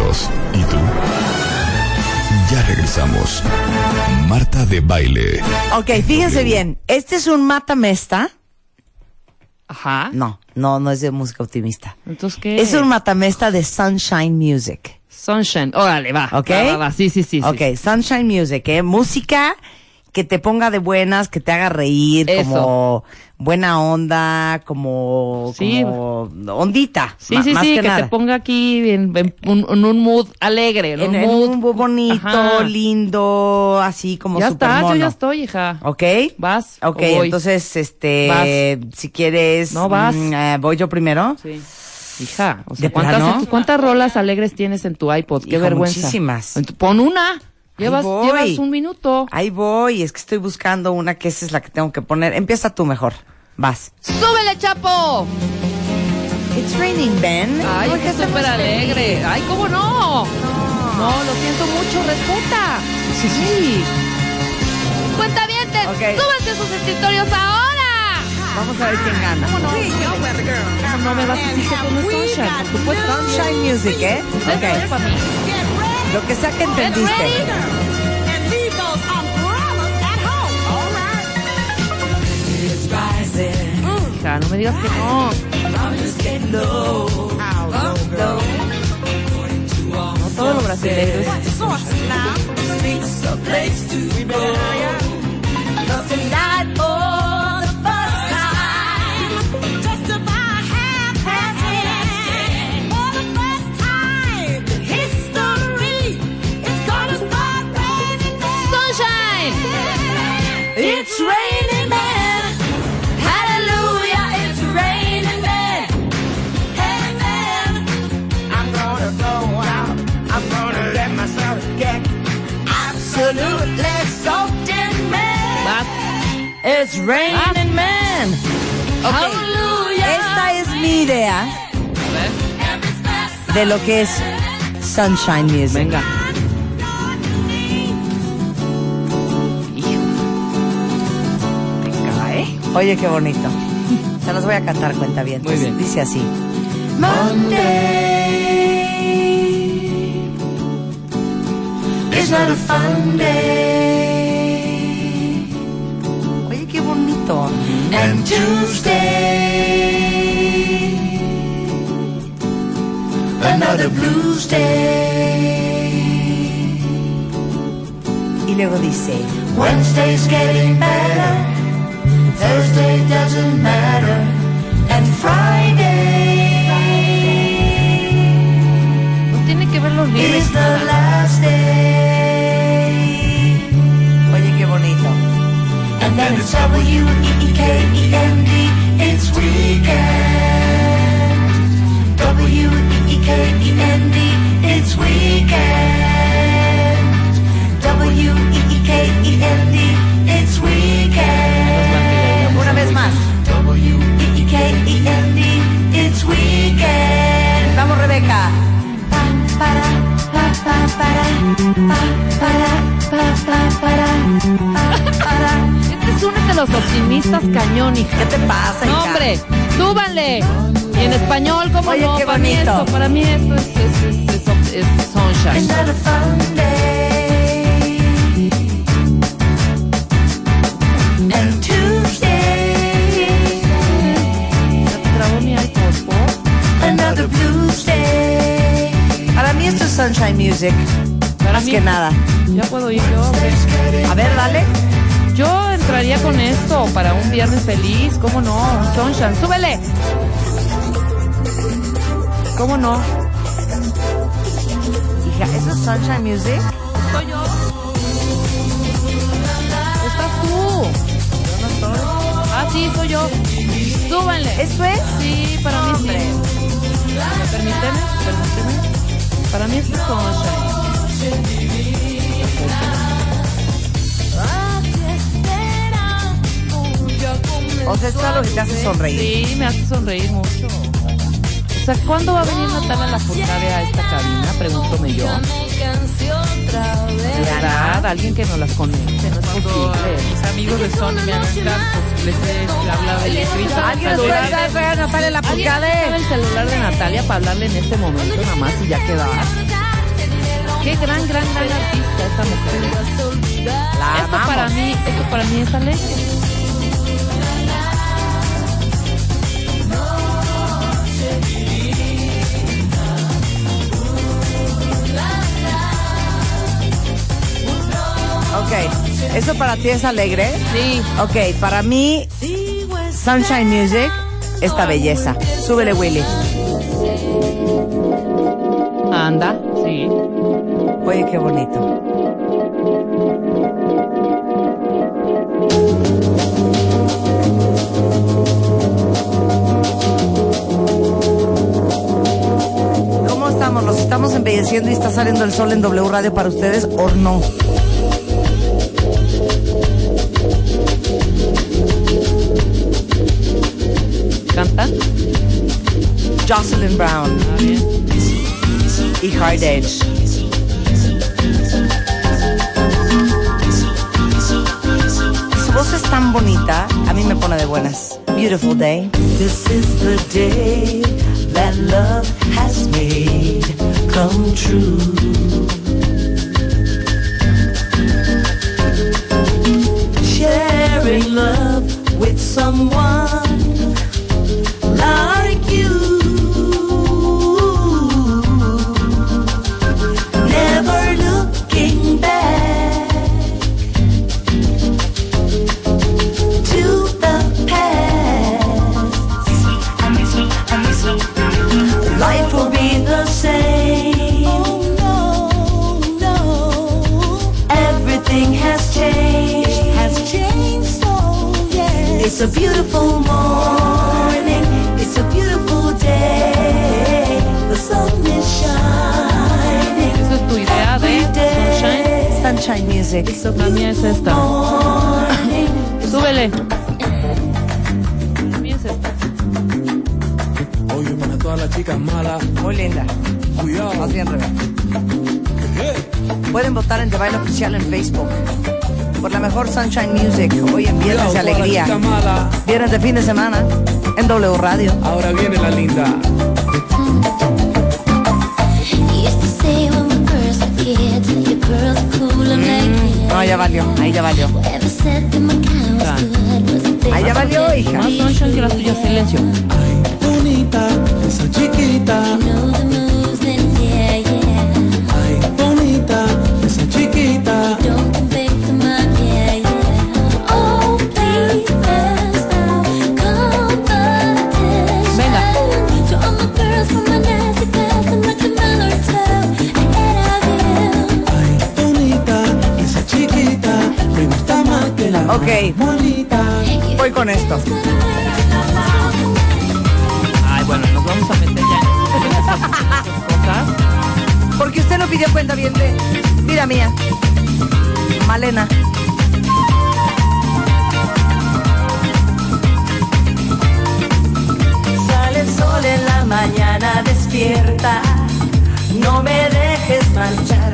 listos. ¿Y tú? Ya regresamos. Marta de baile. Ok, fíjense bien. Este es un matamesta. Ajá. No, no, no es de música optimista. Entonces, ¿qué? Es un matamesta de Sunshine Music. Sunshine. Órale, va. ¿Ok? Va, va, va. Sí, sí, sí. sí. Ok, Sunshine Music, ¿eh? Música que te ponga de buenas, que te haga reír, Eso. como buena onda, como, Sí. como ondita. Sí, sí, más sí, que, que, nada. te ponga aquí en, en un, en un mood alegre, en, en, un mood. un mood bonito, Ajá. lindo, así como Ya está, yo ya estoy, hija. ¿Ok? ¿Vas o Ok, voy? entonces, este, si quieres... No, vas. mm, eh, ¿Voy yo primero? Sí. Hija, o ¿De sea, ¿cuántas? ¿cuántas rolas alegres tienes en tu iPod? Qué Hijo, vergüenza. muchísimas. Pon una. Llevas, un minuto. Ahí voy, es que estoy buscando una que esa es la que tengo que poner. Empieza tú mejor. Vas. ¡Súbele, Chapo! It's raining, Ben. Ay, No, qué que súper alegre. Ay, ¿cómo no? No, lo siento mucho, respeta. Sí. ¡Cuentavientes! Ok. ¡Súbanse sus escritorios ahora! Vamos a ver quién gana. ¿Cómo no? ¿Cómo no me vas a decir que con Sunshine? Por supuesto. Sunshine Music, ¿eh? Es Ok. mí. Lo que sea que entendiste. Hija, no me digas que no. No todo lo brasileño It's raining, man. Ok. Hallelujah. Esta es mi idea de lo que es Sunshine Music. Venga. Venga, ¿eh? Oye, qué bonito. Se los voy a cantar cuenta bien. Muy bien. Dice así. Monday is not a fun Tuesday, another blues day. Y luego dice, Wednesday's getting better. Thursday doesn't matter. And Friday No tiene que ver los is the last day. And it's W-E-E-K-E-N-D. It's weekend. Los optimistas cañón, hija. ¿Qué te pasa, No, hija? hombre, súbanle. Y en español, ¿cómo Oye, no? qué para mí esto, para mí esto es, es, es, es, sunshine. Para mí esto es Sunshine Music. Para Más mí- que nada. Ya puedo ir yo. A ver, dale. Yo entraría con esto para un viernes feliz. ¿Cómo no? Un sunshine. ¡Súbele! ¿Cómo no? Hija, ¿eso es Sunshine Music? Soy yo. Estás tú. Ah, sí, soy yo. Súbanle. ¿Eso es? Sí, para mí Para mí es Sunshine. O sea, es algo que te hace sonreír. Sí, me hace sonreír mucho. O sea, ¿cuándo va a venir Natalia Lafourcade a esta cabina? Pregúntome yo. De verdad, alguien que nos las conecte, no es posible. Mis amigos de Sony me hagan caso. Les he hablado del escrito. ¿Alguien nos puede dar a Natalia ¿Alguien sabe Lafourcade? el celular de Natalia para hablarle en este momento nada más y ya quedar? Qué gran, gran, gran artista esta mujer. La Esto amamos. para mí, esto para mí es alegre. ¿Eso para ti es alegre? Sí. Ok, para mí, Sunshine Music, esta belleza. Súbele, Willy. Anda, sí. Oye, qué bonito. ¿Cómo estamos? ¿Nos estamos embelleciendo y está saliendo el sol en W Radio para ustedes o no? Jocelyn Brown y Hard Edge. Su voz es tan bonita, a mí me pone de buenas. Beautiful day. This is the day that love has made come true. Sharing love with someone Sunshine. Music. La mía es esta. Súbele. La mía es esta. Oye, a todas las chicas malas, Muy linda. cuidado. Más bien, Rebeca. Pueden votar en The Baile Oficial en Facebook por la mejor Sunshine Music. Hoy en Viernes de Cuidado, las Alegría. Viernes de fin de semana en W Radio. Ahora viene la linda. Used to say when we first were kids, your girls cool No, ya valió. Ahí ya valió. Ahí ya valió, hija. Más Sunshine que la tuya, silencio. Ay, bonita, esa chiquita. Con esto. Ay, bueno, nos vamos a meter ya en esas, esas cosas. Porque usted lo pidió cuenta bien de. Mira mía. Malena. Sale el sol en la mañana, despierta. No me dejes marchar,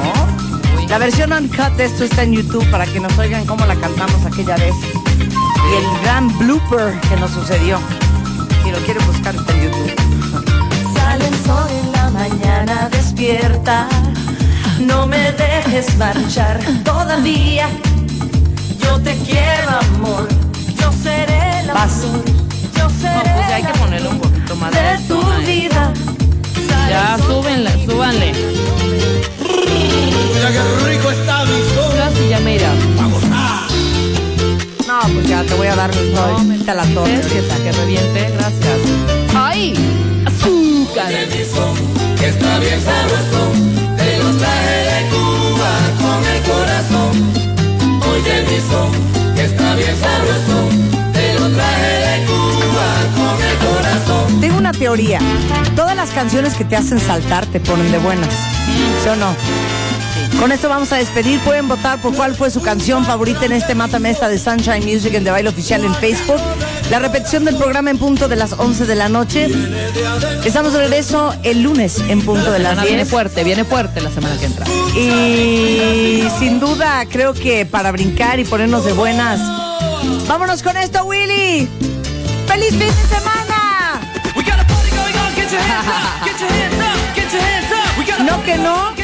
¿no? La versión uncut de esto está en YouTube para que nos oigan cómo la cantamos aquella vez. Y el gran blooper que nos sucedió. Si lo quieren buscar está en YouTube. Sale el sol en la mañana, despierta. No me dejes marchar todavía. Yo te quiero, amor. Yo seré la Vas. flor. Yo seré No, pues ya hay que la ponerle un poquito más de tu vida. Ya, súbenle, súbanle. Mira qué rico está mi sol. Casi ya me irá. No, revienta la torre. Es que está que reviente, gracias. ¡Ay! ¡Azúcar! Está bien sabroso, te lo traje de Cuba con el corazón. Oye mi son, que está bien sabroso, te lo traje de Cuba con el corazón. Tengo una teoría. Todas las canciones que te hacen saltar te ponen de buenas. ¿Sí o no? Con esto vamos a despedir. Pueden votar por cuál fue su canción favorita en este Mátame Esta de Sunshine Music en The Baile Oficial en Facebook. La repetición del programa en punto de las 11 de la noche. Estamos de regreso el lunes en punto de las Semana viene 10. fuerte, viene fuerte la semana que entra. Y sin duda, creo que para brincar y ponernos de buenas. Vámonos con esto, Willy. ¡Feliz fin de semana! We got a party going on, get your hands up, get your hands up, get your hands up. We got a No que no.